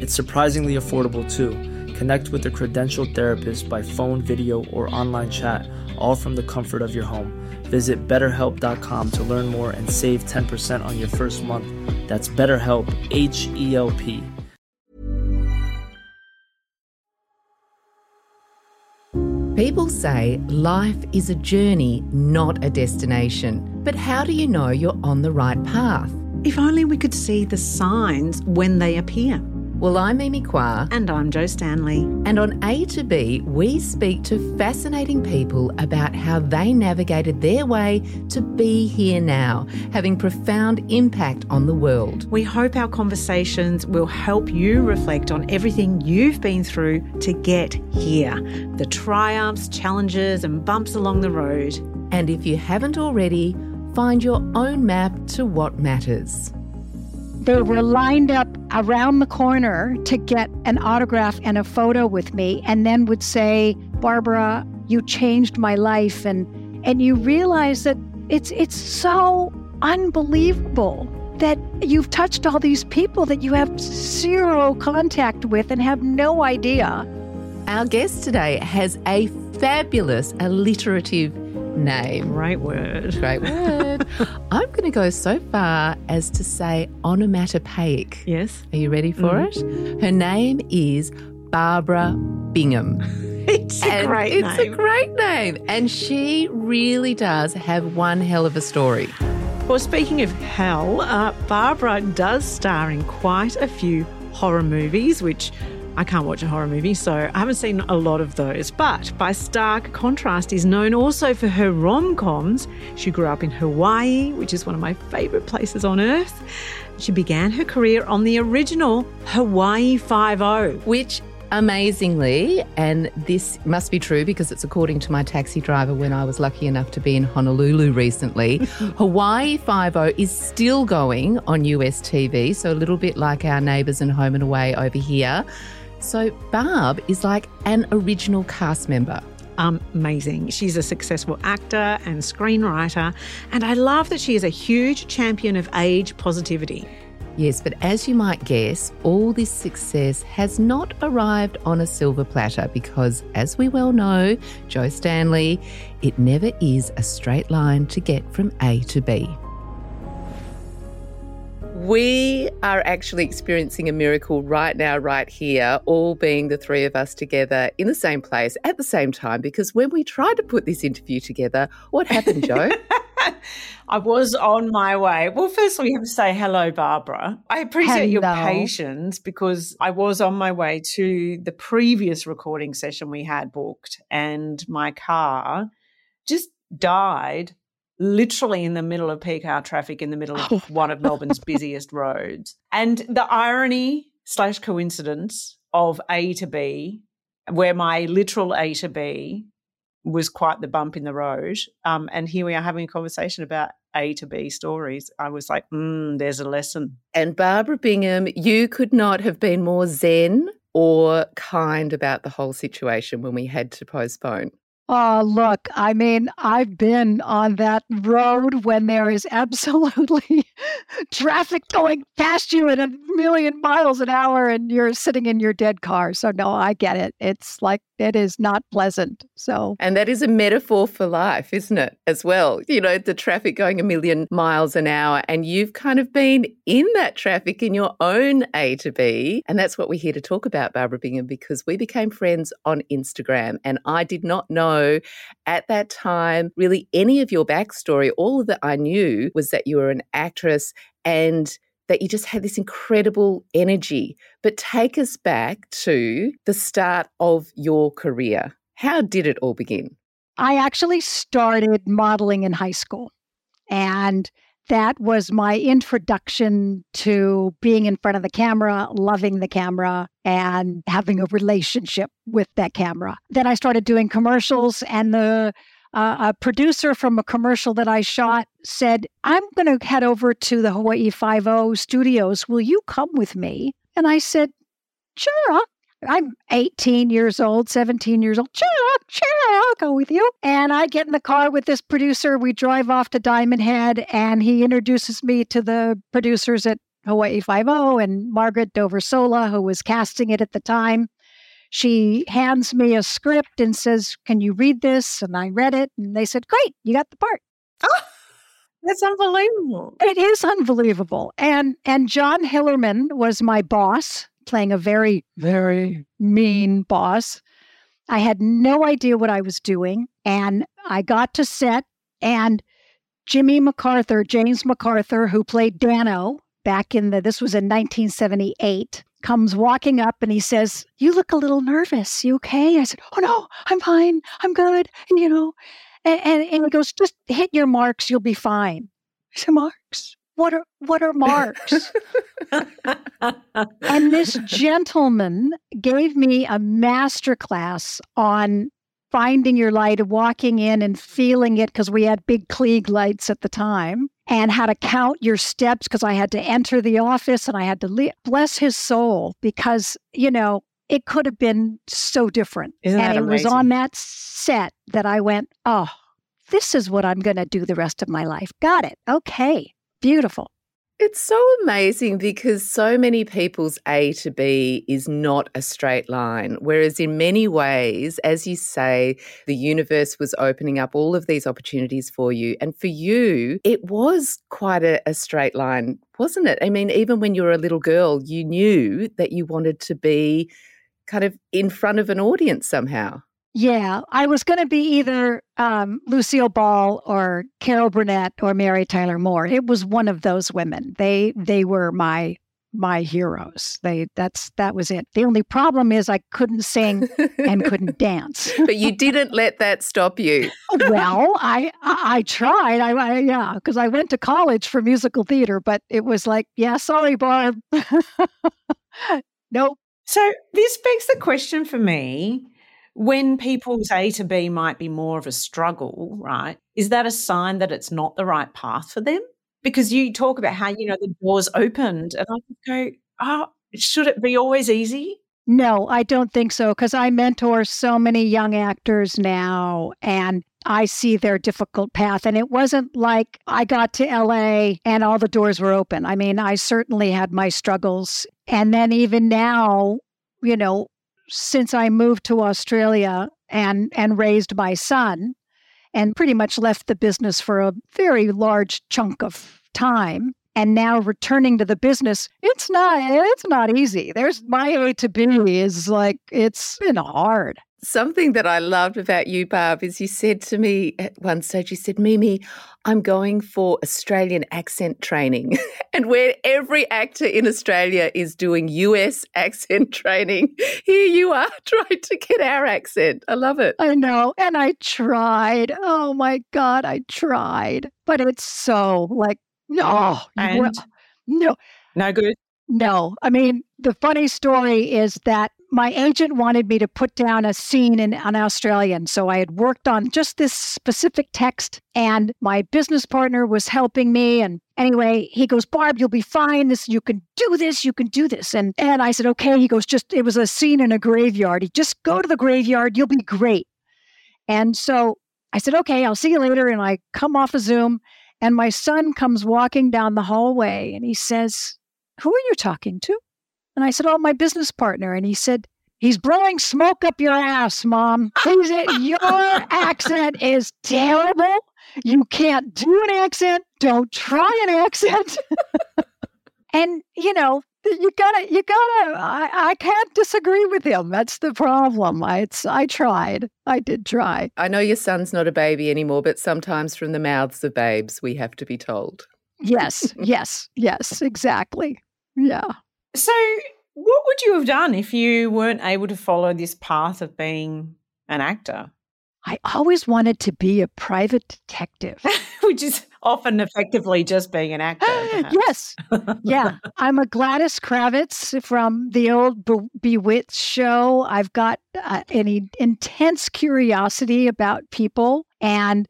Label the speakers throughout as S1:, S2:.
S1: It's surprisingly affordable too. Connect with a credentialed therapist by phone, video, or online chat, all from the comfort of your home. Visit betterhelp.com to learn more and save 10% on your first month. That's BetterHelp, H E L P.
S2: People say life is a journey, not a destination. But how do you know you're on the right path?
S3: If only we could see the signs when they appear.
S2: Well, I'm Mimi Kwa,
S3: And I'm Joe Stanley.
S2: and on A to B, we speak to fascinating people about how they navigated their way to be here now, having profound impact on the world.
S3: We hope our conversations will help you reflect on everything you've been through to get here the triumphs, challenges, and bumps along the road.
S2: And if you haven't already, find your own map to what matters.
S4: They were lined up around the corner to get an autograph and a photo with me, and then would say, Barbara, you changed my life. And, and you realize that it's, it's so unbelievable that you've touched all these people that you have zero contact with and have no idea.
S2: Our guest today has a fabulous alliterative name.
S3: Great word.
S2: Great word. I'm going to go so far as to say onomatopoeic.
S3: Yes.
S2: Are you ready for it? Her name is Barbara Bingham.
S3: It's a
S2: And
S3: great
S2: it's
S3: name.
S2: a great name. And she really does have one hell of a story.
S3: Well, speaking of hell, uh, Barbara does star in quite a few horror movies, which I can't watch a horror movie, so I haven't seen a lot of those. But by stark contrast, is known also for her rom coms. She grew up in Hawaii, which is one of my favourite places on earth. She began her career on the original Hawaii Five O.
S2: Which amazingly, and this must be true because it's according to my taxi driver when I was lucky enough to be in Honolulu recently, Hawaii 5 is still going on US TV, so a little bit like our neighbours and home and away over here. So Barb is like an original cast member.
S3: amazing. She's a successful actor and screenwriter, and I love that she is a huge champion of age positivity.
S2: Yes, but as you might guess, all this success has not arrived on a silver platter because, as we well know, Joe Stanley, it never is a straight line to get from A to B. We are actually experiencing a miracle right now, right here, all being the three of us together in the same place at the same time. Because when we tried to put this interview together, what happened, Joe?
S3: I was on my way. Well, firstly, we have to say hello, Barbara. I appreciate your patience because I was on my way to the previous recording session we had booked, and my car just died literally in the middle of peak hour traffic in the middle of one of Melbourne's busiest roads. And the irony slash coincidence of A to B, where my literal A to B was quite the bump in the road. Um, and here we are having a conversation about A to B stories. I was like, mm, there's a lesson.
S2: And Barbara Bingham, you could not have been more zen or kind about the whole situation when we had to postpone.
S4: Oh, look, I mean, I've been on that road when there is absolutely traffic going past you at a million miles an hour and you're sitting in your dead car. So, no, I get it. It's like It is not pleasant. So,
S2: and that is a metaphor for life, isn't it? As well, you know, the traffic going a million miles an hour, and you've kind of been in that traffic in your own A to B. And that's what we're here to talk about, Barbara Bingham, because we became friends on Instagram. And I did not know at that time really any of your backstory. All that I knew was that you were an actress and that you just had this incredible energy. But take us back to the start of your career. How did it all begin?
S4: I actually started modeling in high school. And that was my introduction to being in front of the camera, loving the camera, and having a relationship with that camera. Then I started doing commercials, and the uh, a producer from a commercial that I shot said, I'm going to head over to the Hawaii Five O studios. Will you come with me? And I said, Sure. I'm 18 years old, 17 years old. Sure, sure, I'll go with you. And I get in the car with this producer. We drive off to Diamond Head, and he introduces me to the producers at Hawaii Five O and Margaret Dover Sola, who was casting it at the time she hands me a script and says, Can you read this? And I read it. And they said, Great, you got the part.
S3: Oh, that's unbelievable.
S4: It is unbelievable. And and John Hillerman was my boss, playing a very, very mean boss. I had no idea what I was doing. And I got to set and Jimmy MacArthur, James MacArthur, who played Danno back in the this was in 1978 comes walking up and he says, You look a little nervous. You okay? I said, Oh no, I'm fine. I'm good. And you know, and, and, and he goes, Just hit your marks, you'll be fine. I said, Marks? What are what are marks? and this gentleman gave me a master class on finding your light, walking in and feeling it because we had big Klieg lights at the time and how to count your steps because I had to enter the office and I had to leave. bless his soul because, you know, it could have been so different.
S3: Isn't
S4: and
S3: it
S4: was on that set that I went, oh, this is what I'm going to do the rest of my life. Got it. Okay. Beautiful.
S2: It's so amazing because so many people's A to B is not a straight line. Whereas in many ways, as you say, the universe was opening up all of these opportunities for you. And for you, it was quite a, a straight line, wasn't it? I mean, even when you were a little girl, you knew that you wanted to be kind of in front of an audience somehow.
S4: Yeah, I was going to be either um, Lucille Ball or Carol Burnett or Mary Tyler Moore. It was one of those women. They they were my my heroes. They that's that was it. The only problem is I couldn't sing and couldn't dance.
S2: but you didn't let that stop you.
S4: well, I I, I tried. I, I yeah, because I went to college for musical theater, but it was like, yeah, sorry, Barb. nope.
S3: So this begs the question for me when people's A to B might be more of a struggle, right? Is that a sign that it's not the right path for them? Because you talk about how, you know, the doors opened and I go, oh, should it be always easy?
S4: No, I don't think so because I mentor so many young actors now and I see their difficult path. And it wasn't like I got to LA and all the doors were open. I mean, I certainly had my struggles. And then even now, you know, since I moved to Australia and and raised my son and pretty much left the business for a very large chunk of time and now returning to the business it's not it's not easy. There's my a to b is like it's been hard
S2: Something that I loved about you, Barb, is you said to me at one stage, you said, Mimi, I'm going for Australian accent training. and where every actor in Australia is doing US accent training, here you are trying to get our accent. I love it.
S4: I know. And I tried. Oh my God, I tried. But it's so like, no,
S3: and
S4: no,
S3: no good.
S4: No. I mean, the funny story is that my agent wanted me to put down a scene in an Australian. So I had worked on just this specific text, and my business partner was helping me. And anyway, he goes, Barb, you'll be fine. This you can do this, you can do this. And and I said, okay. He goes, just it was a scene in a graveyard. He just go to the graveyard, you'll be great. And so I said, okay, I'll see you later. And I come off of Zoom, and my son comes walking down the hallway and he says, Who are you talking to? And I said, Oh, my business partner. And he said, He's blowing smoke up your ass, mom. He's, your accent is terrible. You can't do an accent. Don't try an accent. and, you know, you gotta, you gotta, I, I can't disagree with him. That's the problem. I, it's, I tried. I did try.
S2: I know your son's not a baby anymore, but sometimes from the mouths of babes, we have to be told.
S4: Yes, yes, yes, exactly. Yeah.
S3: So, what would you have done if you weren't able to follow this path of being an actor?
S4: I always wanted to be a private detective.
S3: Which is often effectively just being an actor.
S4: yes. Yeah. I'm a Gladys Kravitz from the old Be- Bewitched show. I've got uh, an intense curiosity about people. And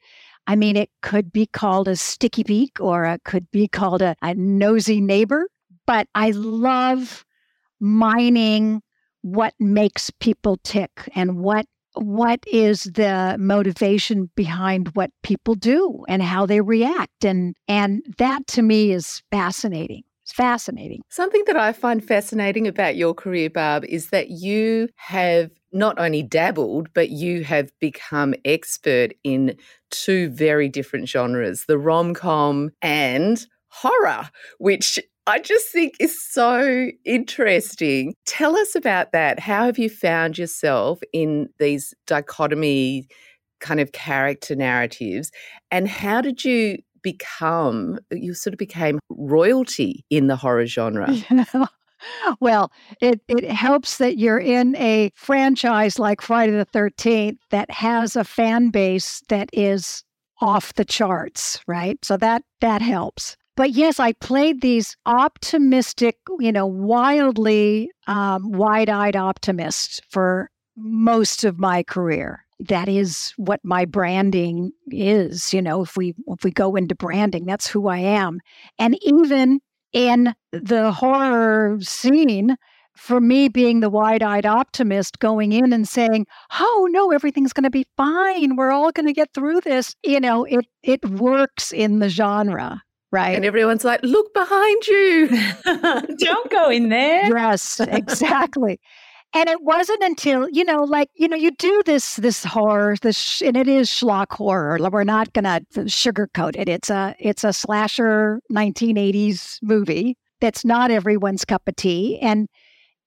S4: I mean, it could be called a sticky beak or it could be called a, a nosy neighbor. But I love mining what makes people tick and what what is the motivation behind what people do and how they react. And and that to me is fascinating it's fascinating.
S2: Something that i find fascinating about your career barb is that you have not only dabbled but you have become expert in two very different genres the rom-com and horror which I just think is so interesting. Tell us about that. How have you found yourself in these dichotomy kind of character narratives? And how did you become, you sort of became royalty in the horror genre?
S4: well, it, it helps that you're in a franchise like Friday the 13th that has a fan base that is off the charts, right? So that that helps. But yes, I played these optimistic, you know, wildly um, wide eyed optimists for most of my career. That is what my branding is. You know, if we if we go into branding, that's who I am. And even in the horror scene, for me being the wide-eyed optimist going in and saying oh no everything's going to be fine we're all going to get through this you know it it works in the genre Right.
S2: And everyone's like, look behind you.
S3: Don't go in there.
S4: Yes, exactly. and it wasn't until, you know, like, you know, you do this, this horror, this, and it is schlock horror. We're not going to sugarcoat it. It's a, it's a slasher 1980s movie that's not everyone's cup of tea. And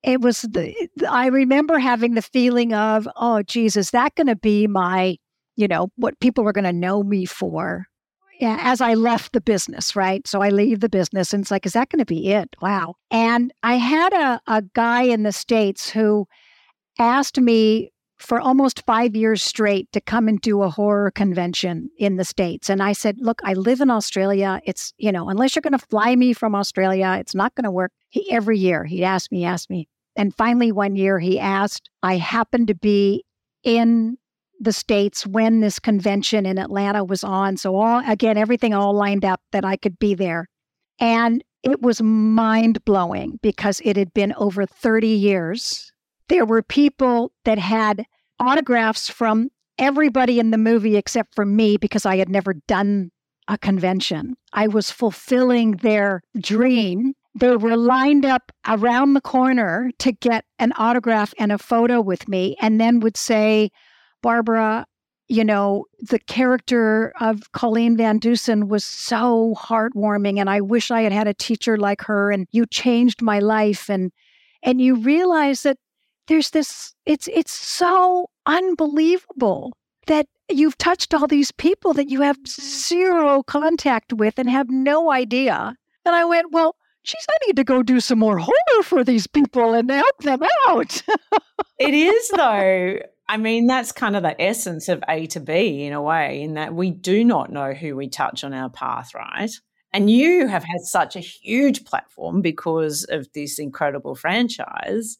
S4: it was the, I remember having the feeling of, oh, Jesus, that going to be my, you know, what people were going to know me for yeah, as I left the business, right? So I leave the business and it's like, is that going to be it? Wow. And I had a, a guy in the States who asked me for almost five years straight to come and do a horror convention in the States. And I said, look, I live in Australia. It's, you know, unless you're going to fly me from Australia, it's not going to work. He, every year he'd ask me, ask me. And finally, one year he asked, I happened to be in the states when this convention in Atlanta was on. So all again, everything all lined up that I could be there. And it was mind blowing because it had been over 30 years. There were people that had autographs from everybody in the movie except for me because I had never done a convention. I was fulfilling their dream. They were lined up around the corner to get an autograph and a photo with me, and then would say, Barbara, you know, the character of Colleen Van Deusen was so heartwarming and I wish I had had a teacher like her and you changed my life and and you realize that there's this it's it's so unbelievable that you've touched all these people that you have mm-hmm. zero contact with and have no idea. And I went, well, geez, I need to go do some more horror for these people and help them out.
S3: it is, though. I mean, that's kind of the essence of A to B in a way, in that we do not know who we touch on our path, right? And you mm. have had such a huge platform because of this incredible franchise.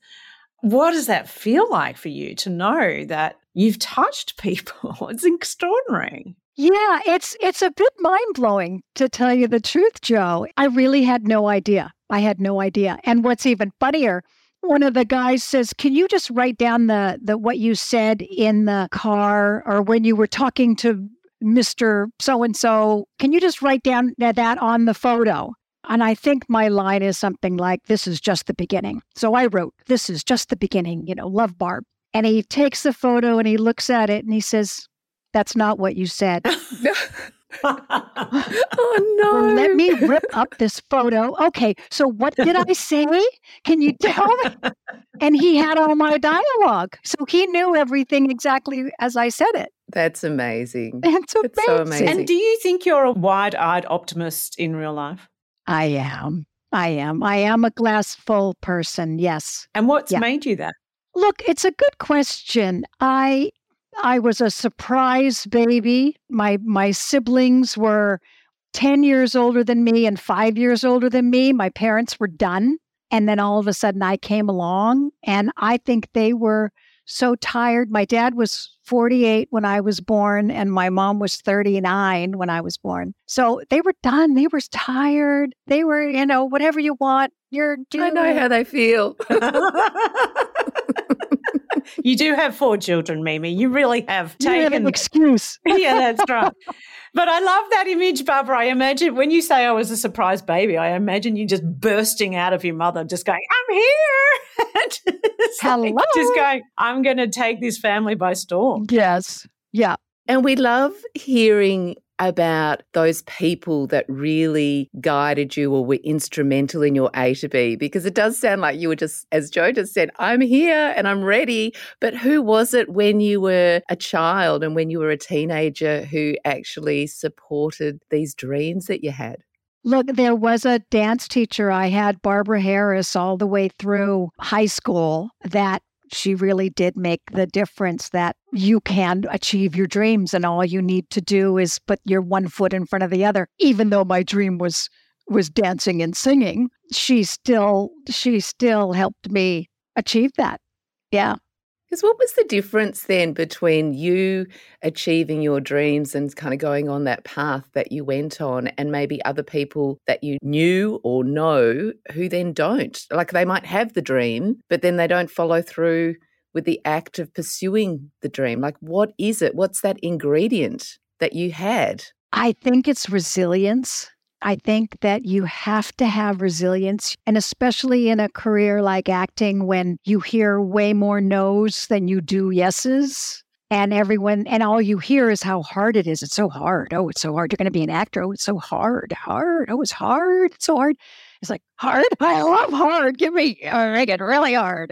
S3: What does that feel like for you to know that you've touched people? It's extraordinary.
S4: Yeah, it's it's a bit mind-blowing to tell you the truth, Joe. I really had no idea. I had no idea. And what's even funnier one of the guys says, "Can you just write down the the what you said in the car or when you were talking to Mr. So and so? Can you just write down that on the photo?" And I think my line is something like, This is just the beginning. So I wrote, This is just the beginning, you know, love Barb. And he takes the photo and he looks at it and he says, That's not what you said.
S2: oh no.
S4: Well, let me rip up this photo. Okay, so what did I say? Can you tell me? And he had all my dialogue. So he knew everything exactly as I said it.
S2: That's amazing.
S4: It's amazing.
S2: It's so amazing.
S3: And do you think you're a wide eyed optimist in real life?
S4: I am. I am. I am a glass full person. Yes.
S3: And what's
S4: Yeah.
S3: made you that?
S4: Look, it's a good question. I I was a surprise baby. My my siblings were 10 years older than me and 5 years older than me. My parents were done and then all of a sudden I came along and I think they were so tired. My dad was 48 when I was born and my mom was 39 when I was born. So they were done. They were tired. They were, you know, whatever you want, you're
S2: I know how they feel.
S3: you do have four children, Mimi. You really have
S4: You have
S3: taken
S4: an excuse.
S3: yeah, that's right. But I love that image, Barbara. I imagine when you say oh, I was a surprise baby, I imagine you just bursting out of your mother, just going, I'm here. It's like
S4: Hello.
S3: just going, I'm going to take this family by storm.
S4: Yes. Yeah.
S2: And we love hearing about those people that really guided you or were instrumental in your A to B because it does sound like you were just, as Joe just said, I'm here and I'm ready. But who was it when you were a child and when you were a teenager who actually supported these dreams that you had?
S4: Look, there was a dance teacher I had, Barbara Harris, all the way through high school that she really did make the difference that you can achieve your dreams and all you need to do is put your one foot in front of the other. Even though my dream was was dancing and singing, she still she still helped me achieve that. Yeah.
S2: Because what was the difference then between you achieving your dreams and kind of going on that path that you went on and maybe other people that you knew or know who then don't? Like they might have the dream, but then they don't follow through with the act of pursuing the dream. Like, what is it? What's that ingredient that you had?
S4: I think it's resilience. I think that you have to have resilience, and especially in a career like acting, when you hear way more no's than you do yeses. And everyone, and all you hear is how hard it is. It's so hard. Oh, it's so hard. You're going to be an actor. Oh, it's so hard. Hard. Oh, it's hard. It's so hard. It's like, hard? I love hard. Give me, uh, make it really hard.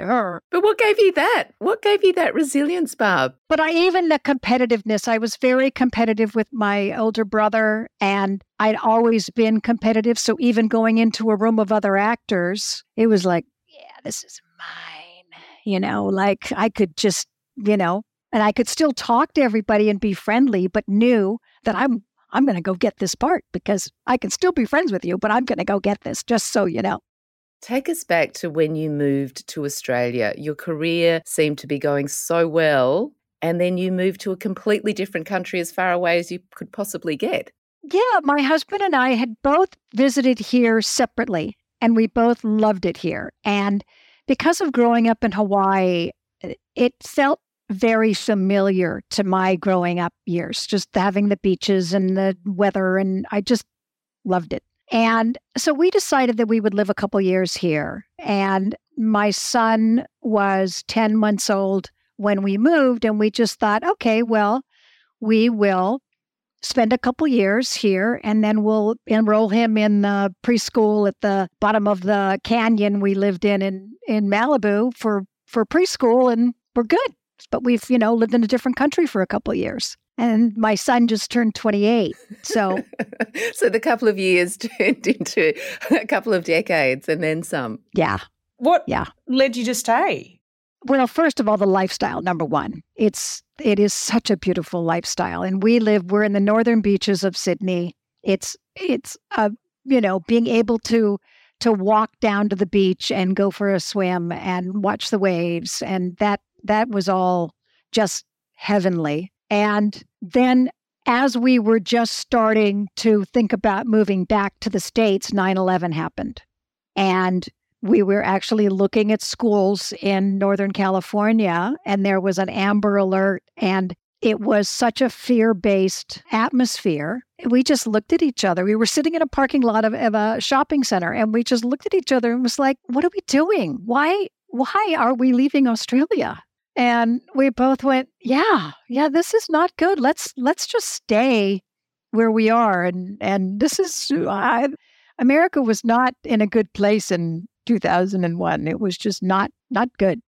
S2: But what gave you that? What gave you that resilience, Barb?
S4: But I even the competitiveness, I was very competitive with my older brother, and I'd always been competitive. So even going into a room of other actors, it was like, yeah, this is mine. You know, like I could just, you know, and I could still talk to everybody and be friendly, but knew that I'm I'm going to go get this part because I can still be friends with you, but I'm going to go get this just so you know.
S2: Take us back to when you moved to Australia. Your career seemed to be going so well, and then you moved to a completely different country as far away as you could possibly get.
S4: Yeah, my husband and I had both visited here separately, and we both loved it here. And because of growing up in Hawaii, it felt very familiar to my growing up years, just having the beaches and the weather, and I just loved it. And so we decided that we would live a couple years here. And my son was 10 months old when we moved, and we just thought, okay, well, we will spend a couple years here and then we'll enroll him in the preschool at the bottom of the canyon we lived in in, in Malibu for for preschool and we're good but we've you know lived in a different country for a couple years and my son just turned 28 so
S2: so the couple of years turned into a couple of decades and then some.
S4: yeah
S3: What
S4: Yeah.
S3: led you to stay?
S4: Well, first of all, the lifestyle, number one. It's it is such a beautiful lifestyle. And we live, we're in the northern beaches of Sydney. It's it's uh, you know, being able to to walk down to the beach and go for a swim and watch the waves. And that that was all just heavenly. And then as we were just starting to think about moving back to the States, 9-11 happened. And we were actually looking at schools in Northern California, and there was an Amber Alert, and it was such a fear based atmosphere. We just looked at each other. We were sitting in a parking lot of, of a shopping center and we just looked at each other and was like, what are we doing? Why, why are we leaving Australia? And we both went, yeah, yeah, this is not good. Let's, let's just stay where we are. And, and this is, uh, I, America was not in a good place in 2001. It was just not, not good.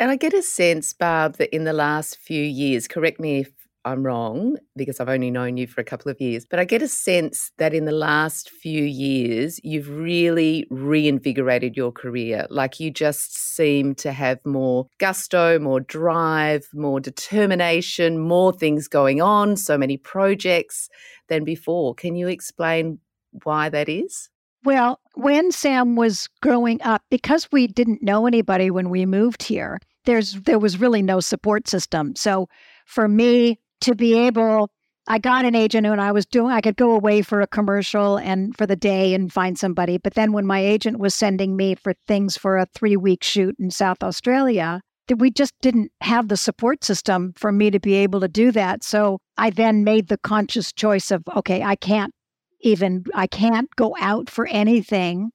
S2: And I get a sense, Barb, that in the last few years, correct me if I'm wrong, because I've only known you for a couple of years, but I get a sense that in the last few years, you've really reinvigorated your career. Like you just seem to have more gusto, more drive, more determination, more things going on, so many projects than before. Can you explain why that is?
S4: Well, when Sam was growing up, because we didn't know anybody when we moved here, there's there was really no support system. So for me to be able I got an agent and I was doing I could go away for a commercial and for the day and find somebody. But then when my agent was sending me for things for a three week shoot in South Australia, that we just didn't have the support system for me to be able to do that. So I then made the conscious choice of okay, I can't even I can't go out for anything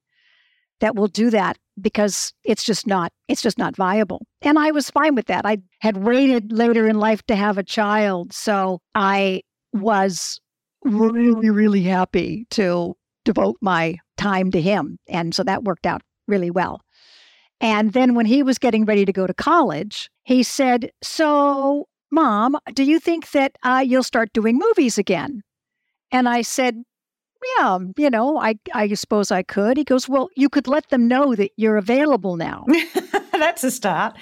S4: that will do that because it's just not it's just not viable. And I was fine with that. I had waited later in life to have a child, so I was really really happy to devote my time to him. And so that worked out really well. And then when he was getting ready to go to college, he said, "So, mom, do you think that uh, you'll start doing movies again?" And I said, yeah, you know, I I suppose I could. He goes, well, you could let them know that you're available now.
S3: That's a start.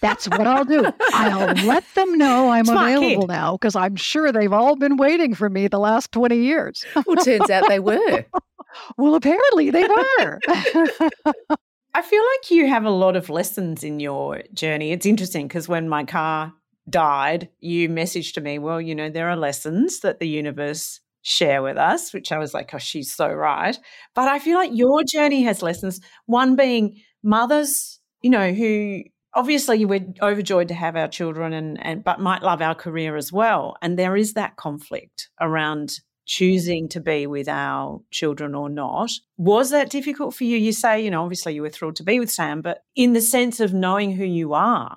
S4: That's what I'll do. I'll let them know I'm
S3: Smart
S4: available
S3: kid.
S4: now because I'm sure they've all been waiting for me the last 20 years.
S2: Well, turns out they were.
S4: well, apparently they were.
S3: I feel like you have a lot of lessons in your journey. It's interesting because when my car died, you messaged to me, well, you know, there are lessons that the universe share with us, which I was like, oh, she's so right. But I feel like your journey has lessons. One being mothers, you know, who obviously we're overjoyed to have our children and, and but might love our career as well. And there is that conflict around choosing to be with our children or not. Was that difficult for you? You say, you know, obviously you were thrilled to be with Sam, but in the sense of knowing who you are.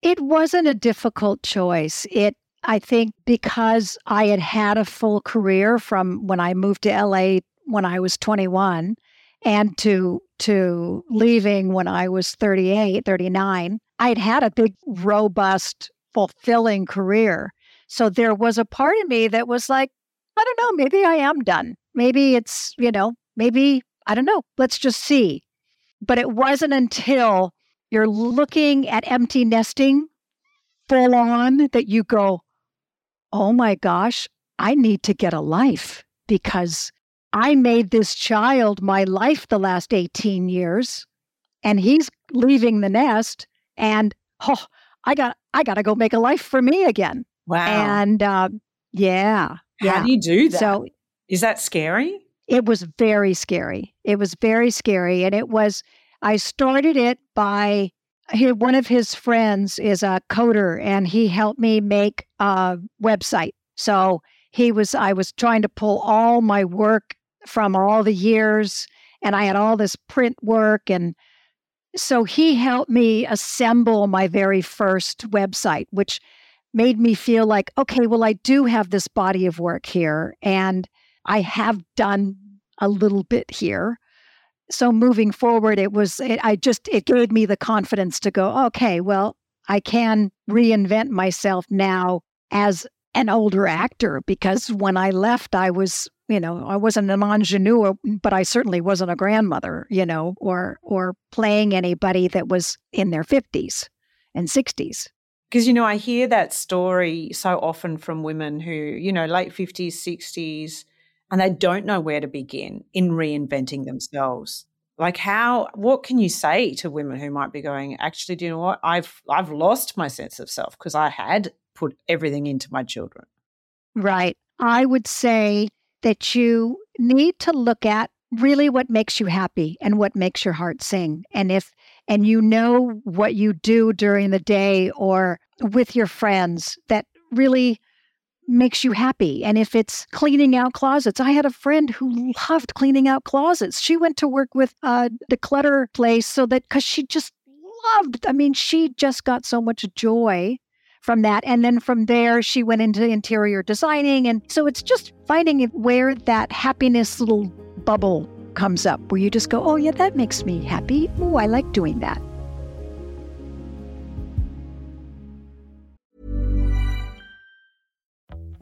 S4: It wasn't a difficult choice. It I think because I had had a full career from when I moved to LA when I was 21 and to to leaving when I was 38, 39, I'd had a big robust fulfilling career. So there was a part of me that was like, I don't know, maybe I am done. Maybe it's, you know, maybe I don't know, let's just see. But it wasn't until you're looking at empty nesting full on that you go, oh my gosh, I need to get a life because I made this child my life the last 18 years and he's leaving the nest and oh, I got I got to go make a life for me again.
S3: Wow.
S4: And uh, yeah.
S3: How
S4: yeah.
S3: do you do that?
S4: So
S3: is that scary?
S4: it was very scary. It was very scary. And it was, I started it by he, one of his friends is a coder and he helped me make a website. So he was, I was trying to pull all my work from all the years and I had all this print work. And so he helped me assemble my very first website, which made me feel like, okay, well, I do have this body of work here and I have done a little bit here so moving forward it was it, i just it gave me the confidence to go okay well i can reinvent myself now as an older actor because when i left i was you know i wasn't an ingenue but i certainly wasn't a grandmother you know or or playing anybody that was in their 50s and 60s
S3: Because, you know, I hear that story so often from women who, you know, late 50s, 60s, and they don't know where to begin in reinventing themselves. Like how what can you say to women who might be going, actually, do you know what? I've I've lost my sense of self because I had put everything into my children.
S4: Right. I would say that you need to look at really what makes you happy and what makes your heart sing. And if and you know what you do during the day or with your friends that really makes you happy. And if it's cleaning out closets, I had a friend who loved cleaning out closets. She went to work with a declutter place so that because she just loved, I mean, she just got so much joy from that. And then from there, she went into interior designing. And so it's just finding where that happiness little bubble comes up where you just go, oh, yeah, that makes me happy. Oh, I like doing that.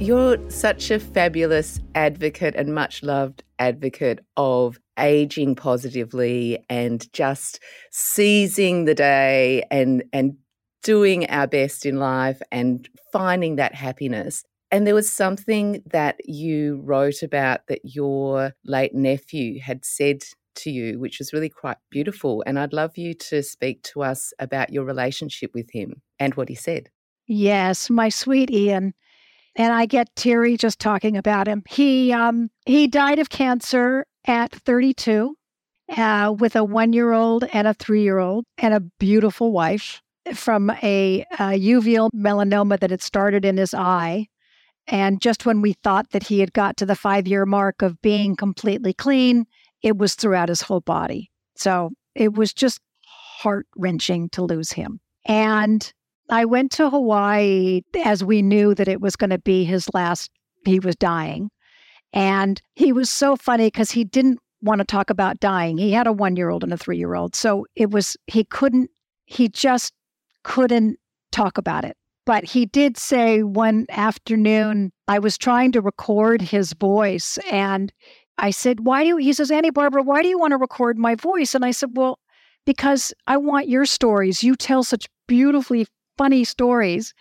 S2: You're such a fabulous advocate and much loved advocate of aging positively and just seizing the day and and doing our best in life and finding that happiness. And there was something that you wrote about that your late nephew had said to you, which was really quite beautiful. And I'd love you to speak to us about your relationship with him and what he said.
S4: Yes, my sweet Ian. And I get teary just talking about him. He um, he died of cancer at 32 uh, with a one year old and a three year old and a beautiful wife from a, a uveal melanoma that had started in his eye. And just when we thought that he had got to the five year mark of being completely clean, it was throughout his whole body. So it was just heart wrenching to lose him. And I went to Hawaii as we knew that it was going to be his last, he was dying. And he was so funny because he didn't want to talk about dying. He had a one year old and a three year old. So it was, he couldn't, he just couldn't talk about it. But he did say one afternoon, I was trying to record his voice and I said, Why do you, he says, Annie Barbara, why do you want to record my voice? And I said, Well, because I want your stories. You tell such beautifully funny stories.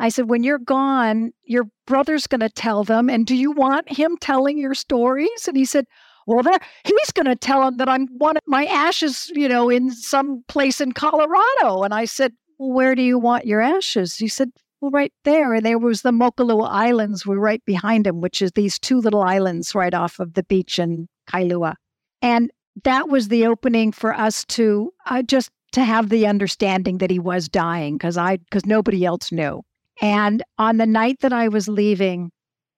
S4: I said, when you're gone, your brother's going to tell them. And do you want him telling your stories? And he said, well, he's going to tell him that I'm one of my ashes, you know, in some place in Colorado. And I said, well, where do you want your ashes? He said, well, right there. And there was the Mokulua Islands were right behind him, which is these two little islands right off of the beach in Kailua. And that was the opening for us to uh, just to have the understanding that he was dying because I because nobody else knew. And on the night that I was leaving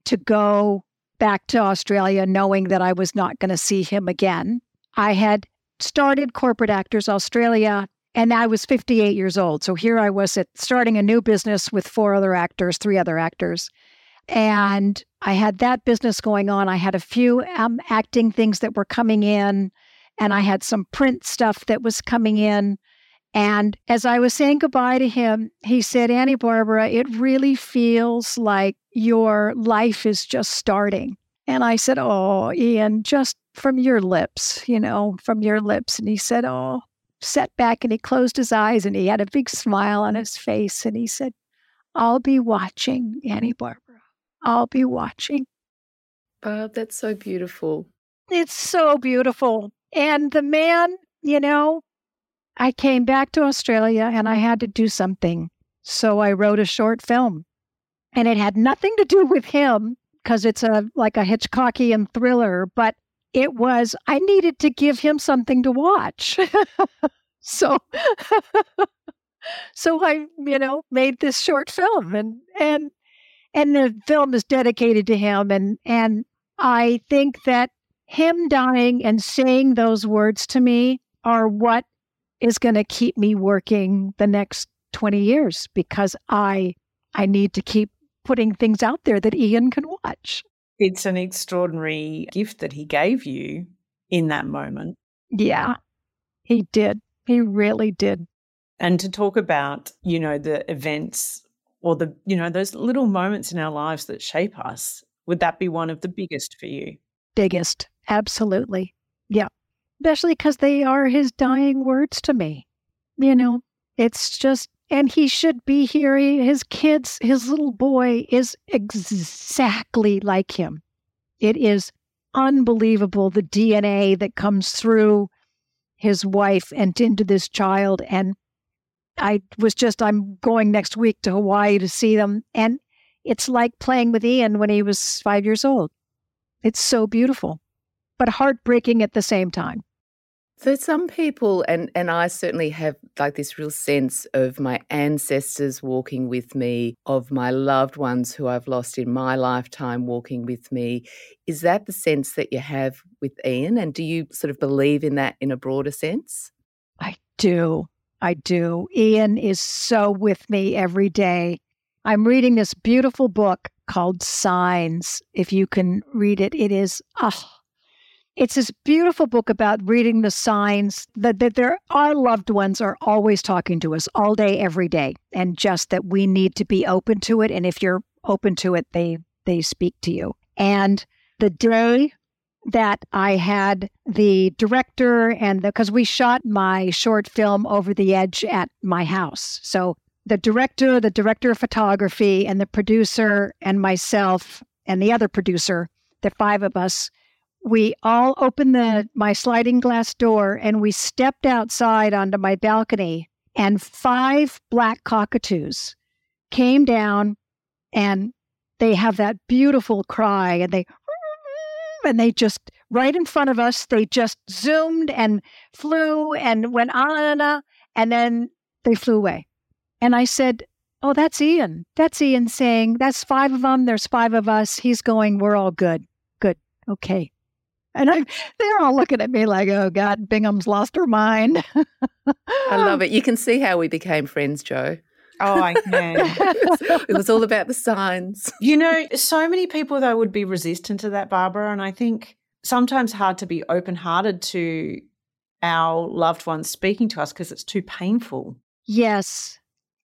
S4: to go back to Australia, knowing that I was not going to see him again, I had started Corporate Actors Australia and I was 58 years old. So here I was at starting a new business with four other actors, three other actors. And I had that business going on. I had a few um, acting things that were coming in, and I had some print stuff that was coming in. And as I was saying goodbye to him, he said, Annie Barbara, it really feels like your life is just starting. And I said, Oh, Ian, just from your lips, you know, from your lips. And he said, Oh, sat back and he closed his eyes and he had a big smile on his face. And he said, I'll be watching, Annie Barbara. I'll be watching.
S2: Oh, that's so beautiful.
S4: It's so beautiful. And the man, you know, I came back to Australia and I had to do something. So I wrote a short film. And it had nothing to do with him because it's a like a Hitchcockian thriller, but it was I needed to give him something to watch. so so I, you know, made this short film and and and the film is dedicated to him and and I think that him dying and saying those words to me are what is going to keep me working the next 20 years because I I need to keep putting things out there that Ian can watch.
S3: It's an extraordinary gift that he gave you in that moment.
S4: Yeah. He did. He really did.
S3: And to talk about, you know, the events or the, you know, those little moments in our lives that shape us, would that be one of the biggest for you?
S4: Biggest. Absolutely. Yeah. Especially because they are his dying words to me. You know, it's just, and he should be here. He, his kids, his little boy is exactly like him. It is unbelievable the DNA that comes through his wife and into this child. And I was just, I'm going next week to Hawaii to see them. And it's like playing with Ian when he was five years old. It's so beautiful, but heartbreaking at the same time.
S2: So some people and and I certainly have like this real sense of my ancestors walking with me, of my loved ones who I've lost in my lifetime walking with me. Is that the sense that you have with Ian and do you sort of believe in that in a broader sense?
S4: I do. I do. Ian is so with me every day. I'm reading this beautiful book called Signs. If you can read it, it is oh, it's this beautiful book about reading the signs that, that there our loved ones are always talking to us all day, every day, and just that we need to be open to it. And if you're open to it, they they speak to you. And the day that I had the director and because we shot my short film over the edge at my house. So the director, the director of photography, and the producer, and myself, and the other producer, the five of us we all opened the my sliding glass door and we stepped outside onto my balcony and five black cockatoos came down and they have that beautiful cry and they and they just right in front of us they just zoomed and flew and went on and on and then they flew away. And i said oh that's ian. That's ian saying that's five of them there's five of us. He's going. We're all good. Good. Okay and I, they're all looking at me like, oh God, Bingham's lost her mind.
S2: I love it. You can see how we became friends, Joe.
S3: Oh, I can.
S2: it was all about the signs.
S3: You know, so many people, though, would be resistant to that, Barbara. And I think sometimes hard to be open hearted to our loved ones speaking to us because it's too painful.
S4: Yes.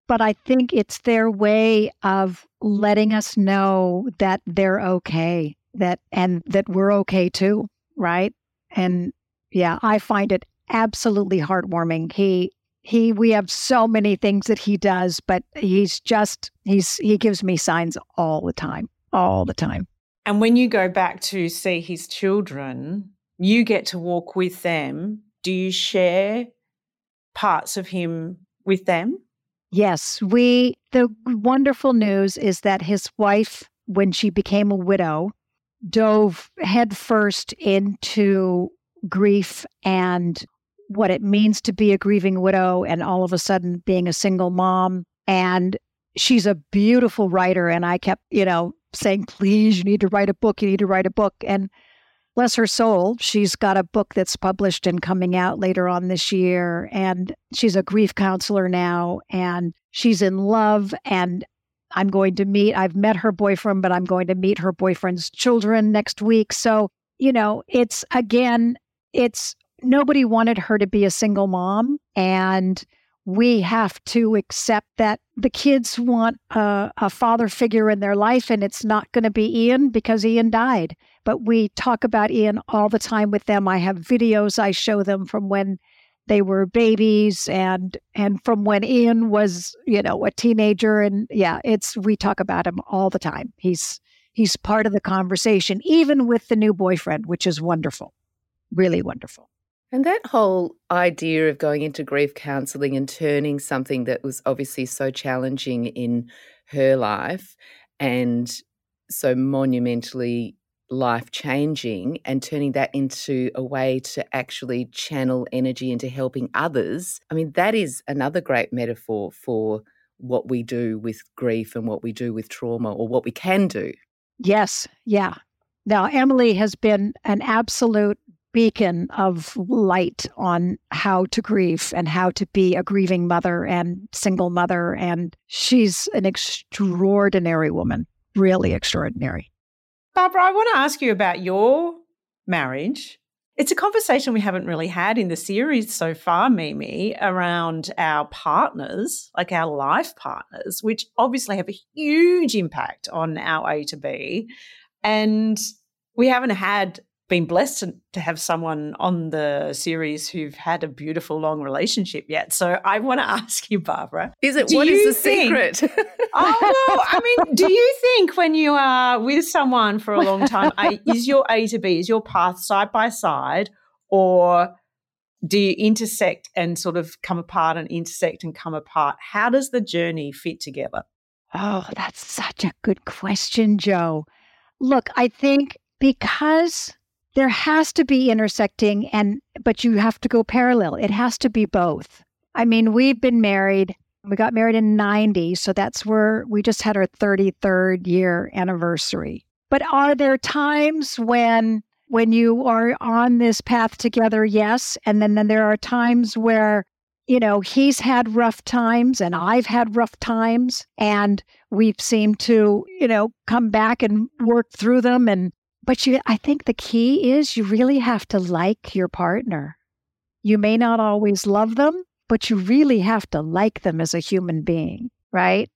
S4: But I think it's their way of letting us know that they're okay, that and that we're okay too right? And yeah, I find it absolutely heartwarming. He he we have so many things that he does, but he's just he's he gives me signs all the time. All the time.
S3: And when you go back to see his children, you get to walk with them. Do you share parts of him with them?
S4: Yes, we the wonderful news is that his wife when she became a widow dove headfirst into grief and what it means to be a grieving widow and all of a sudden being a single mom. And she's a beautiful writer. And I kept, you know, saying, please, you need to write a book. You need to write a book. And bless her soul, she's got a book that's published and coming out later on this year. And she's a grief counselor now. And she's in love. And I'm going to meet, I've met her boyfriend, but I'm going to meet her boyfriend's children next week. So, you know, it's again, it's nobody wanted her to be a single mom. And we have to accept that the kids want a, a father figure in their life, and it's not going to be Ian because Ian died. But we talk about Ian all the time with them. I have videos I show them from when they were babies and and from when Ian was, you know, a teenager and yeah, it's we talk about him all the time. He's he's part of the conversation even with the new boyfriend, which is wonderful. Really wonderful.
S2: And that whole idea of going into grief counseling and turning something that was obviously so challenging in her life and so monumentally life changing and turning that into a way to actually channel energy into helping others. I mean, that is another great metaphor for what we do with grief and what we do with trauma or what we can do.
S4: Yes. Yeah. Now, Emily has been an absolute beacon of light on how to grieve and how to be a grieving mother and single mother. And she's an extraordinary woman, really extraordinary.
S3: Barbara, I want to ask you about your marriage. It's a conversation we haven't really had in the series so far, Mimi, around our partners, like our life partners, which obviously have a huge impact on our A to B. And we haven't had been blessed to, have someone on the series who've had a beautiful long relationship yet. So I want to ask you, Barbara.
S2: Is it what is the think, secret?
S3: oh, I mean, do you think when you are with someone for a long time, is your A to B, is your path side by side, or do you intersect and sort of come apart and intersect and come apart? How does the journey fit together?
S4: Oh, that's such a good question, Joe. Look, I think because there has to be intersecting and but you have to go parallel. It has to be both. I mean we've been married we got married in 90 so that's where we just had our 33rd year anniversary. But are there times when when you are on this path together? Yes and then, then there are times where you know he's had rough times and i've had rough times and we've seemed to you know come back and work through them and but you, I think the key is you really have to like your partner. You may not always love them, but you really have to like them as a human being, right?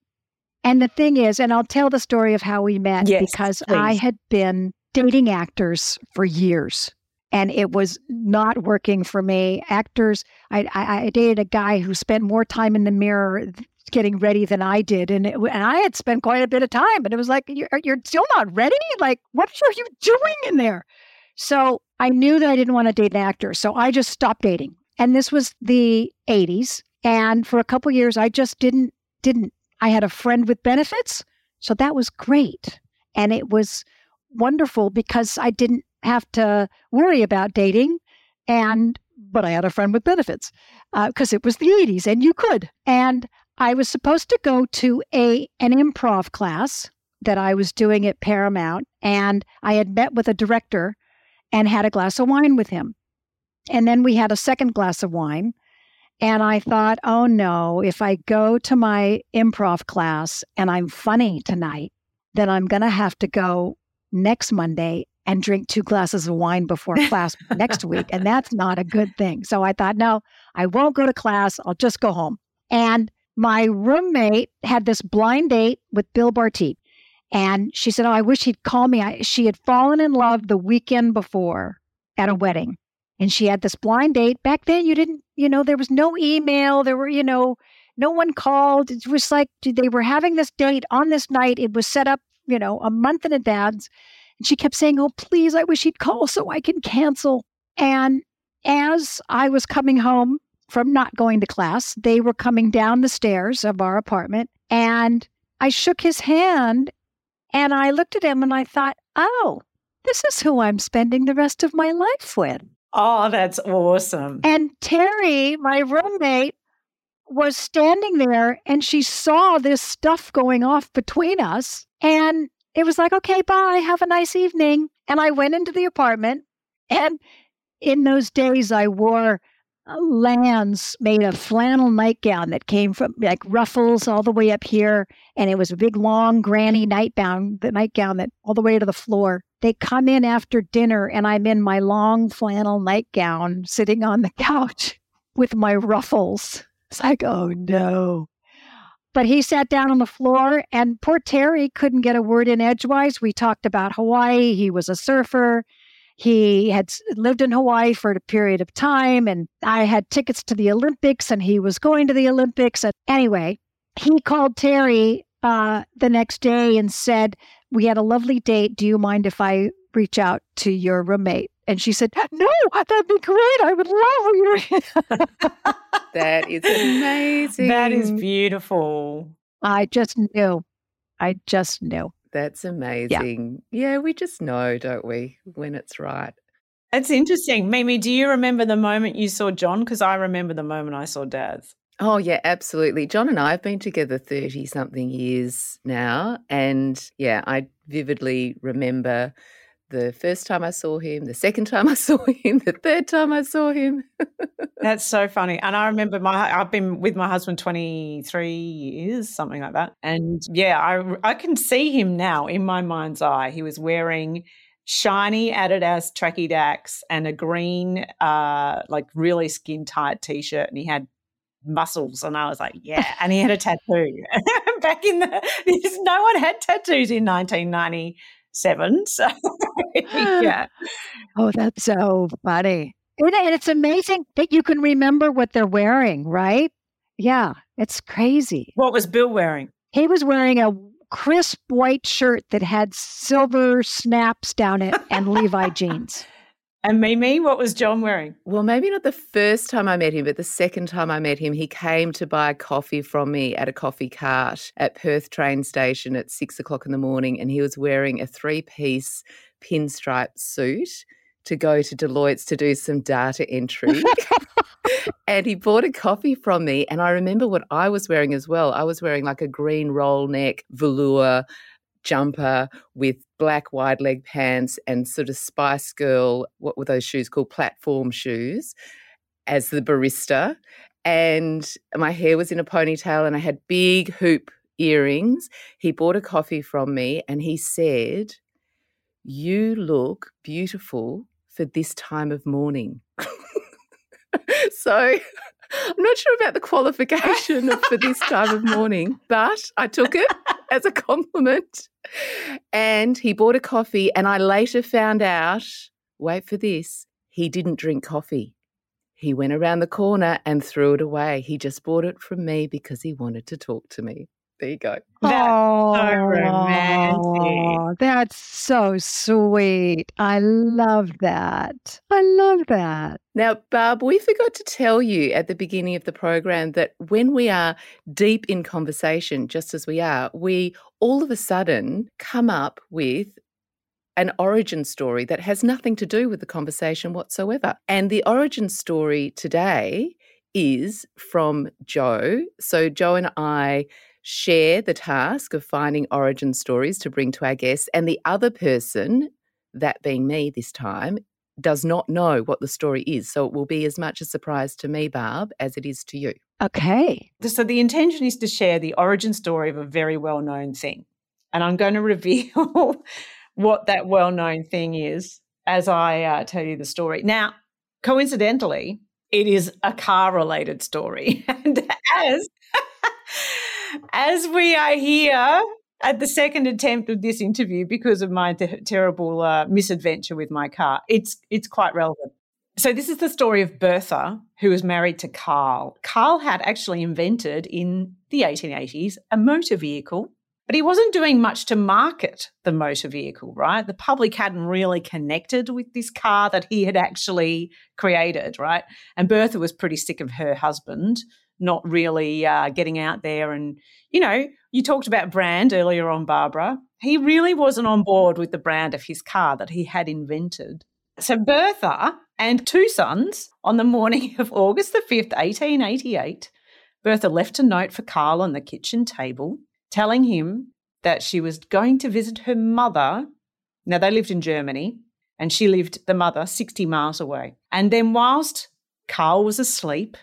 S4: And the thing is, and I'll tell the story of how we met yes, because please. I had been dating actors for years and it was not working for me. Actors, I, I, I, dated a guy who spent more time in the mirror getting ready than I did, and it, and I had spent quite a bit of time, and it was like you're you're still not ready. Like, what are you doing in there? So I knew that I didn't want to date an actor, so I just stopped dating. And this was the '80s, and for a couple years, I just didn't didn't. I had a friend with benefits, so that was great, and it was wonderful because I didn't have to worry about dating and but I had a friend with benefits because uh, it was the 80s and you could. And I was supposed to go to a an improv class that I was doing at Paramount, and I had met with a director and had a glass of wine with him. And then we had a second glass of wine. And I thought, oh no, if I go to my improv class and I'm funny tonight, then I'm going to have to go next Monday and drink two glasses of wine before class next week. And that's not a good thing. So I thought, no, I won't go to class. I'll just go home. And my roommate had this blind date with Bill Barty. And she said, Oh, I wish he'd call me. I, she had fallen in love the weekend before at a wedding. And she had this blind date. Back then, you didn't, you know, there was no email. There were, you know, no one called. It was like they were having this date on this night. It was set up, you know, a month in advance. And she kept saying, Oh, please, I wish he'd call so I can cancel. And as I was coming home from not going to class. They were coming down the stairs of our apartment, and I shook his hand and I looked at him and I thought, oh, this is who I'm spending the rest of my life with.
S3: Oh, that's awesome.
S4: And Terry, my roommate, was standing there and she saw this stuff going off between us. And it was like, okay, bye, have a nice evening. And I went into the apartment. And in those days, I wore lands made a flannel nightgown that came from like ruffles all the way up here. And it was a big, long, granny nightgown, the nightgown that all the way to the floor. They come in after dinner, and I'm in my long flannel nightgown sitting on the couch with my ruffles. It's like, oh no. But he sat down on the floor, and poor Terry couldn't get a word in edgewise. We talked about Hawaii. He was a surfer. He had lived in Hawaii for a period of time, and I had tickets to the Olympics, and he was going to the Olympics. And anyway, he called Terry uh, the next day and said, We had a lovely date. Do you mind if I reach out to your roommate? And she said, No, that'd be great. I would love
S2: you. that is amazing.
S3: That is beautiful.
S4: I just knew. I just knew.
S2: That's amazing. Yeah. yeah, we just know, don't we, when it's right.
S3: It's interesting. Mimi, do you remember the moment you saw John? Because I remember the moment I saw Daz.
S2: Oh, yeah, absolutely. John and I have been together 30 something years now. And yeah, I vividly remember the first time I saw him, the second time I saw him, the third time I saw him.
S3: That's so funny. And I remember my I've been with my husband 23 years, something like that. And yeah, I I can see him now in my mind's eye. He was wearing shiny Adidas tracky dacks and a green uh like really skin tight t-shirt and he had muscles and I was like, yeah, and he had a tattoo. Back in the no one had tattoos in 1997. So yeah.
S4: Oh, that's so funny. And it's amazing that you can remember what they're wearing, right? Yeah, it's crazy.
S3: What was Bill wearing?
S4: He was wearing a crisp white shirt that had silver snaps down it and Levi jeans.
S3: And Mimi, what was John wearing?
S2: Well, maybe not the first time I met him, but the second time I met him, he came to buy coffee from me at a coffee cart at Perth train station at six o'clock in the morning. And he was wearing a three piece pinstripe suit to go to Deloitte's to do some data entry. and he bought a coffee from me. And I remember what I was wearing as well. I was wearing like a green roll neck velour jumper with black wide leg pants and sort of Spice Girl, what were those shoes called? Platform shoes, as the barista. And my hair was in a ponytail and I had big hoop earrings. He bought a coffee from me and he said, You look beautiful for this time of morning. so I'm not sure about the qualification for this time of morning, but I took it as a compliment. And he bought a coffee, and I later found out wait for this he didn't drink coffee. He went around the corner and threw it away. He just bought it from me because he wanted to talk to me. There you go.
S3: That's oh, so romantic.
S4: That's so sweet. I love that. I love that.
S2: Now, Barb, we forgot to tell you at the beginning of the program that when we are deep in conversation, just as we are, we all of a sudden come up with an origin story that has nothing to do with the conversation whatsoever. And the origin story today is from Joe. So, Joe and I share the task of finding origin stories to bring to our guests, and the other person, that being me this time, does not know what the story is. So it will be as much a surprise to me, Barb, as it is to you.
S4: Okay.
S3: So the intention is to share the origin story of a very well known thing. And I'm going to reveal what that well known thing is as I uh, tell you the story. Now, coincidentally, it is a car related story. And as as we are here at the second attempt of this interview because of my te- terrible uh, misadventure with my car, it's it's quite relevant. So this is the story of Bertha, who was married to Carl. Carl had actually invented in the 1880s a motor vehicle, but he wasn't doing much to market the motor vehicle, right? The public hadn't really connected with this car that he had actually created, right? And Bertha was pretty sick of her husband not really uh, getting out there. And, you know, you talked about brand earlier on, Barbara. He really wasn't on board with the brand of his car that he had invented. So Bertha and two sons on the morning of August the 5th, 1888, Bertha left a note for Carl on the kitchen table telling him that she was going to visit her mother. Now, they lived in Germany, and she lived, the mother, 60 miles away. And then, whilst Carl was asleep,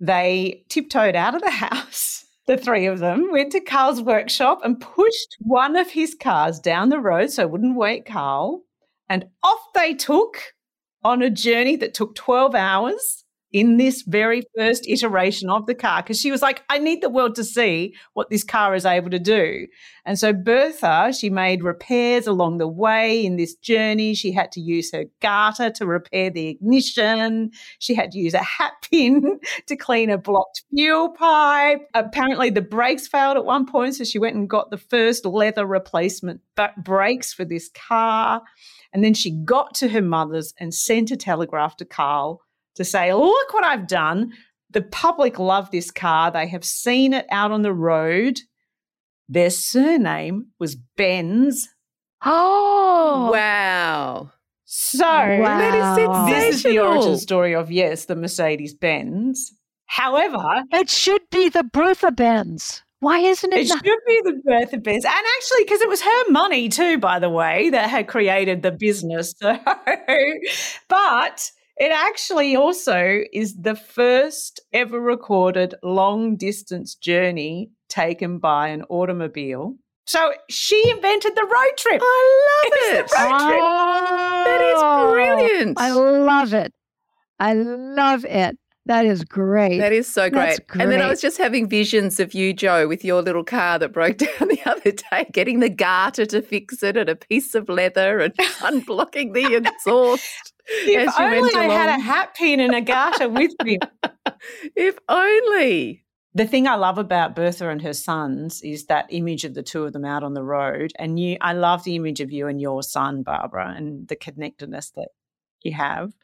S3: they tiptoed out of the house. The three of them went to Carl's workshop and pushed one of his cars down the road so it wouldn't wake Carl. And off they took on a journey that took 12 hours in this very first iteration of the car because she was like, I need the world to see what this car is able to do. And so Bertha, she made repairs along the way in this journey. She had to use her garter to repair the ignition. She had to use a hat pin to clean a blocked fuel pipe. Apparently the brakes failed at one point. So she went and got the first leather replacement brakes for this car. And then she got to her mother's and sent a telegraph to Carl to say, look what I've done. The public love this car. They have seen it out on the road. Their surname was Benz.
S4: Oh,
S2: wow.
S3: So wow. this is the origin story of, yes, the Mercedes Benz. However,
S4: it should be the Bertha Benz. Why isn't it?
S3: It should be the birth of business. And actually, because it was her money too, by the way, that had created the business. So, but it actually also is the first ever recorded long distance journey taken by an automobile. So she invented the road trip.
S2: I love it.
S3: trip.
S2: That is oh, brilliant.
S4: Oh, I love it. I love it. That is great.
S2: That is so
S4: That's
S2: great. And then I was just having visions of you, Joe, with your little car that broke down the other day, getting the garter to fix it and a piece of leather and unblocking the exhaust.
S3: If
S2: as you
S3: only I had a hat pin and a garter with me.
S2: If only.
S3: The thing I love about Bertha and her sons is that image of the two of them out on the road. And you, I love the image of you and your son, Barbara, and the connectedness that you have.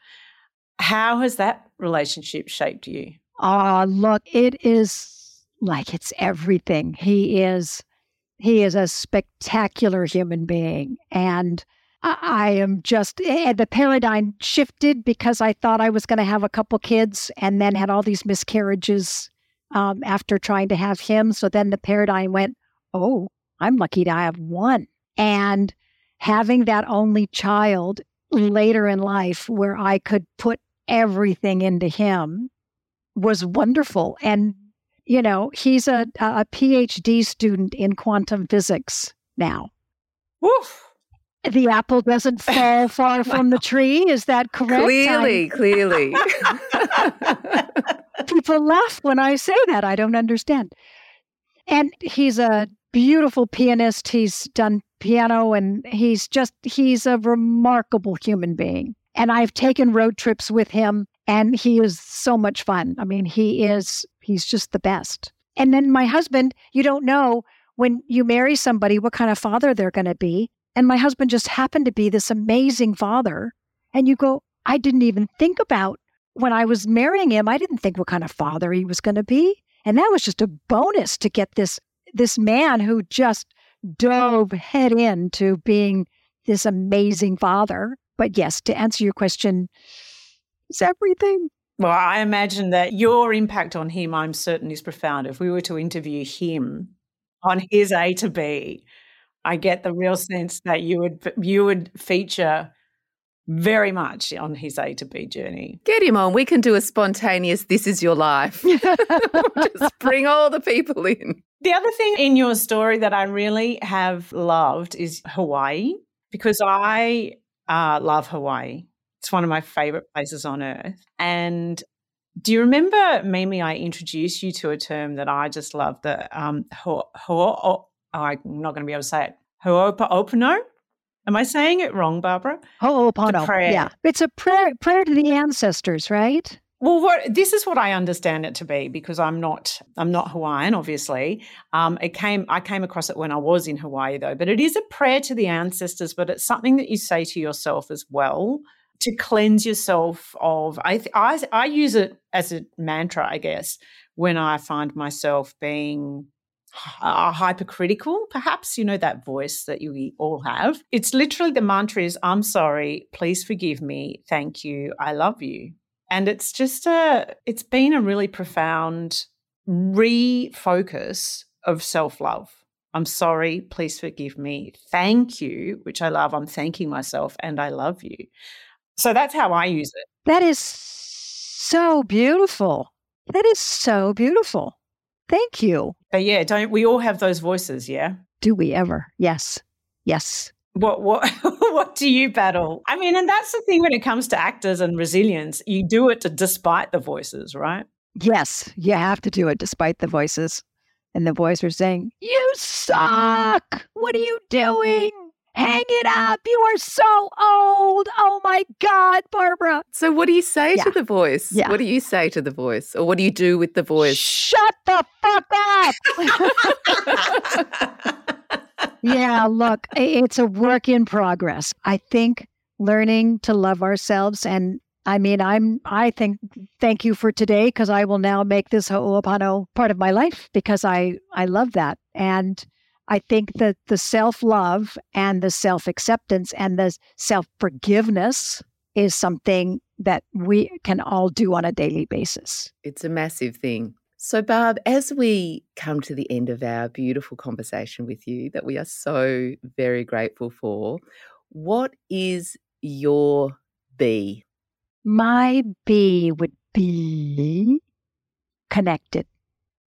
S3: How has that relationship shaped you?
S4: Ah, look, it is like it's everything. He is he is a spectacular human being. And I, am just eh, the paradigm shifted because I thought I was going to have a couple kids and then had all these miscarriages um, after trying to have him. So then the paradigm went, oh, I'm lucky to have one. And having that only child later in life where I could put everything into him was wonderful. And, you know, he's a, a PhD student in quantum physics now.
S3: Woof.
S4: The apple doesn't fall far from the tree. Is that correct?
S2: Clearly, clearly.
S4: People laugh when I say that. I don't understand. And he's a beautiful pianist. He's done piano and he's just, he's a remarkable human being. And I've taken road trips with him and he is so much fun. I mean, he is, he's just the best. And then my husband, you don't know when you marry somebody what kind of father they're going to be. And my husband just happened to be this amazing father. And you go, I didn't even think about when I was marrying him, I didn't think what kind of father he was going to be. And that was just a bonus to get this this man who just dove head into being this amazing father. But yes, to answer your question, it's everything.
S3: Well, I imagine that your impact on him, I'm certain, is profound. If we were to interview him on his A to B, I get the real sense that you would you would feature very much on his A to B journey.
S2: Get him on. We can do a spontaneous This Is Your Life. Just bring all the people in.
S3: The other thing in your story that I really have loved is Hawaii, because I uh, love Hawaii. It's one of my favorite places on earth. And do you remember, Mimi, I introduced you to a term that I just love, the um, ho, ho, oh, I'm not going to be able to say it, ho'oponopono? Am I saying it wrong, Barbara?
S4: Ho'opono. Yeah. It's a prayer prayer to the ancestors, right?
S3: Well, what, this is what I understand it to be because I'm not I'm not Hawaiian, obviously. Um, it came I came across it when I was in Hawaii, though. But it is a prayer to the ancestors, but it's something that you say to yourself as well to cleanse yourself of. I I, I use it as a mantra, I guess, when I find myself being uh, hypercritical, perhaps, you know, that voice that you all have. It's literally the mantra is, I'm sorry, please forgive me, thank you, I love you. And it's just a, it's been a really profound refocus of self love. I'm sorry, please forgive me, thank you, which I love. I'm thanking myself and I love you. So that's how I use it.
S4: That is so beautiful. That is so beautiful. Thank you.
S3: But yeah, don't we all have those voices, yeah?
S4: Do we ever? Yes. Yes.
S3: What what what do you battle? I mean, and that's the thing when it comes to actors and resilience, you do it to despite the voices, right?
S4: Yes. You have to do it despite the voices. And the voice are saying, You suck. What are you doing? Hang it up. You are so old. Oh my God, Barbara.
S2: So, what do you say
S4: Yeah.
S2: to the voice?
S4: Yeah.
S2: What do you say to the voice? Or what do you do with the voice?
S4: Shut the fuck up. yeah, look, it's a work in progress. I think learning to love ourselves and I mean, I'm, I think, thank you for today because I will now make this Ho'opono part of my life because I, I love that. And I think that the self love and the self acceptance and the self forgiveness is something that we can all do on a daily basis.
S2: It's a massive thing. So, Barb, as we come to the end of our beautiful conversation with you, that we are so very grateful for, what is your B?
S4: My B would be connected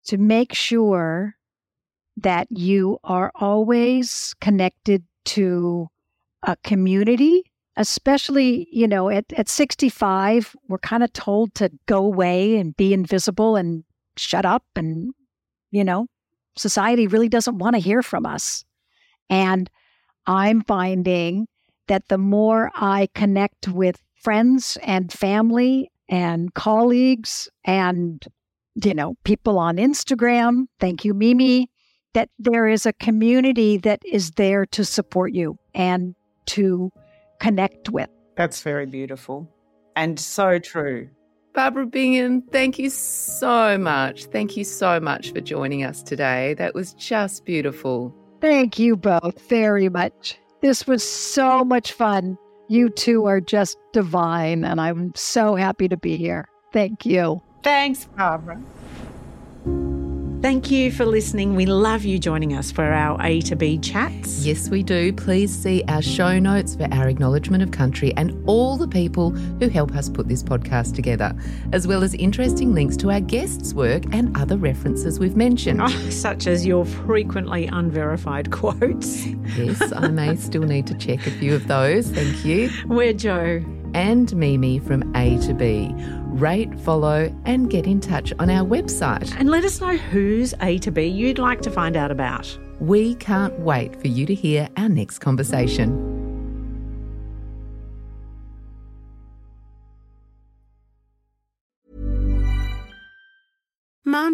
S4: to make sure that you are always connected to a community especially you know at, at 65 we're kind of told to go away and be invisible and shut up and you know society really doesn't want to hear from us and i'm finding that the more i connect with friends and family and colleagues and you know people on instagram thank you mimi that there is a community that is there to support you and to connect with
S3: That's very beautiful and so true.
S2: Barbara Bingham, thank you so much. Thank you so much for joining us today. That was just beautiful.
S4: Thank you both very much. This was so much fun. You two are just divine, and I'm so happy to be here. Thank you.
S3: Thanks, Barbara. Thank you for listening. We love you joining us for our A to B chats.
S2: Yes, we do. Please see our show notes for our acknowledgement of country and all the people who help us put this podcast together, as well as interesting links to our guests' work and other references we've mentioned.
S3: Oh, such as your frequently unverified quotes.
S2: Yes, I may still need to check a few of those. Thank you.
S3: We're Joe.
S2: And Mimi from A to B. Rate, follow, and get in touch on our website.
S3: And let us know whose A to B you'd like to find out about.
S2: We can't wait for you to hear our next conversation.